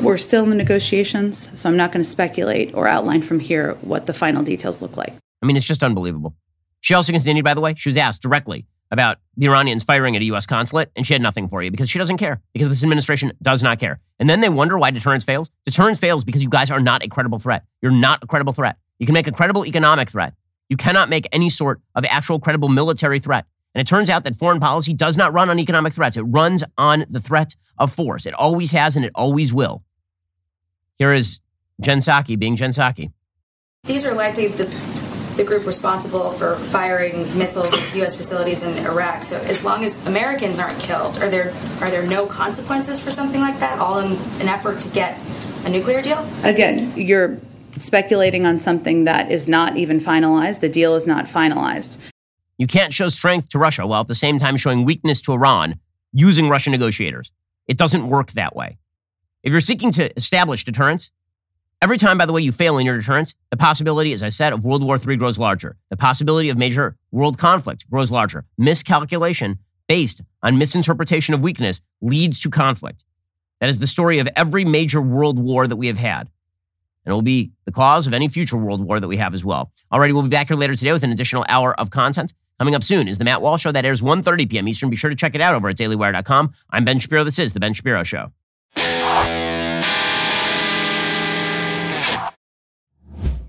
We're still in the negotiations, so I'm not going to speculate or outline from here what the final details look like. I mean, it's just unbelievable. She also continued, by the way, she was asked directly about the Iranians firing at a U.S. consulate, and she had nothing for you because she doesn't care, because this administration does not care. And then they wonder why deterrence fails. Deterrence fails because you guys are not a credible threat. You're not a credible threat. You can make a credible economic threat. You cannot make any sort of actual credible military threat. And it turns out that foreign policy does not run on economic threats. It runs on the threat of force. It always has and it always will. Here is Jen Psaki being Jen Psaki. These are likely the the group responsible for firing missiles at U.S. facilities in Iraq. So as long as Americans aren't killed, are there are there no consequences for something like that? All in an effort to get a nuclear deal? Again, you're speculating on something that is not even finalized. The deal is not finalized. You can't show strength to Russia while at the same time showing weakness to Iran using Russian negotiators. It doesn't work that way. If you're seeking to establish deterrence, Every time, by the way, you fail in your deterrence, the possibility, as I said, of World War III grows larger. The possibility of major world conflict grows larger. Miscalculation based on misinterpretation of weakness leads to conflict. That is the story of every major world war that we have had. And it will be the cause of any future world war that we have as well. Alrighty, we'll be back here later today with an additional hour of content. Coming up soon is the Matt Walsh Show that airs 1.30 p.m. Eastern. Be sure to check it out over at dailywire.com. I'm Ben Shapiro. This is The Ben Shapiro Show.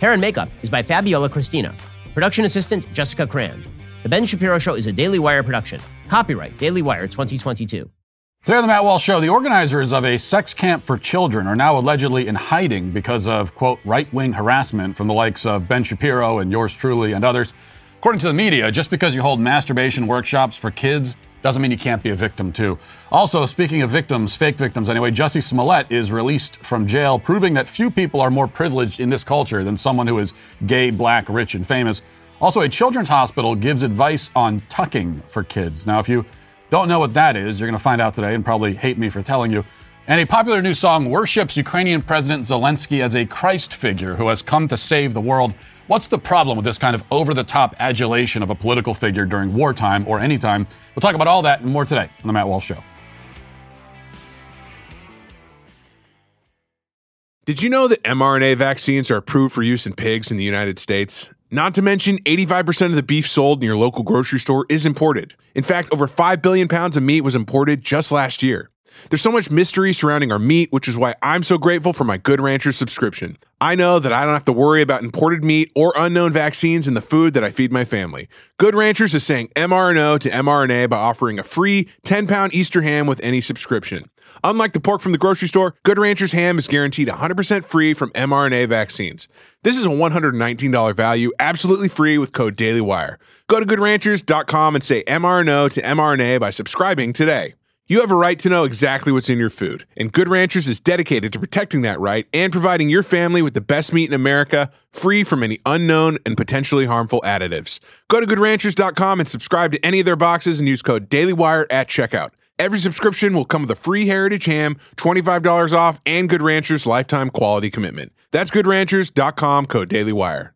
Hair and makeup is by Fabiola Cristina. Production assistant Jessica Kranz. The Ben Shapiro Show is a Daily Wire production. Copyright Daily Wire 2022. Today on the Matt Walsh Show, the organizers of a sex camp for children are now allegedly in hiding because of, quote, right wing harassment from the likes of Ben Shapiro and yours truly and others. According to the media, just because you hold masturbation workshops for kids doesn't mean you can't be a victim, too. Also, speaking of victims, fake victims anyway, Jussie Smollett is released from jail, proving that few people are more privileged in this culture than someone who is gay, black, rich, and famous. Also, a children's hospital gives advice on tucking for kids. Now, if you don't know what that is, you're going to find out today and probably hate me for telling you. And a popular new song worships Ukrainian President Zelensky as a Christ figure who has come to save the world. What's the problem with this kind of over the top adulation of a political figure during wartime or anytime? We'll talk about all that and more today on The Matt Walsh Show. Did you know that mRNA vaccines are approved for use in pigs in the United States? Not to mention, 85% of the beef sold in your local grocery store is imported. In fact, over 5 billion pounds of meat was imported just last year. There's so much mystery surrounding our meat, which is why I'm so grateful for my Good Ranchers subscription. I know that I don't have to worry about imported meat or unknown vaccines in the food that I feed my family. Good Ranchers is saying mRNO to mRNA by offering a free 10 pound Easter ham with any subscription. Unlike the pork from the grocery store, Good Ranchers ham is guaranteed 100% free from mRNA vaccines. This is a $119 value, absolutely free with code DailyWire. Go to goodranchers.com and say mRNO to mRNA by subscribing today. You have a right to know exactly what's in your food, and Good Ranchers is dedicated to protecting that right and providing your family with the best meat in America, free from any unknown and potentially harmful additives. Go to goodranchers.com and subscribe to any of their boxes and use code DailyWire at checkout. Every subscription will come with a free Heritage ham, $25 off, and Good Ranchers lifetime quality commitment. That's goodranchers.com, code DailyWire.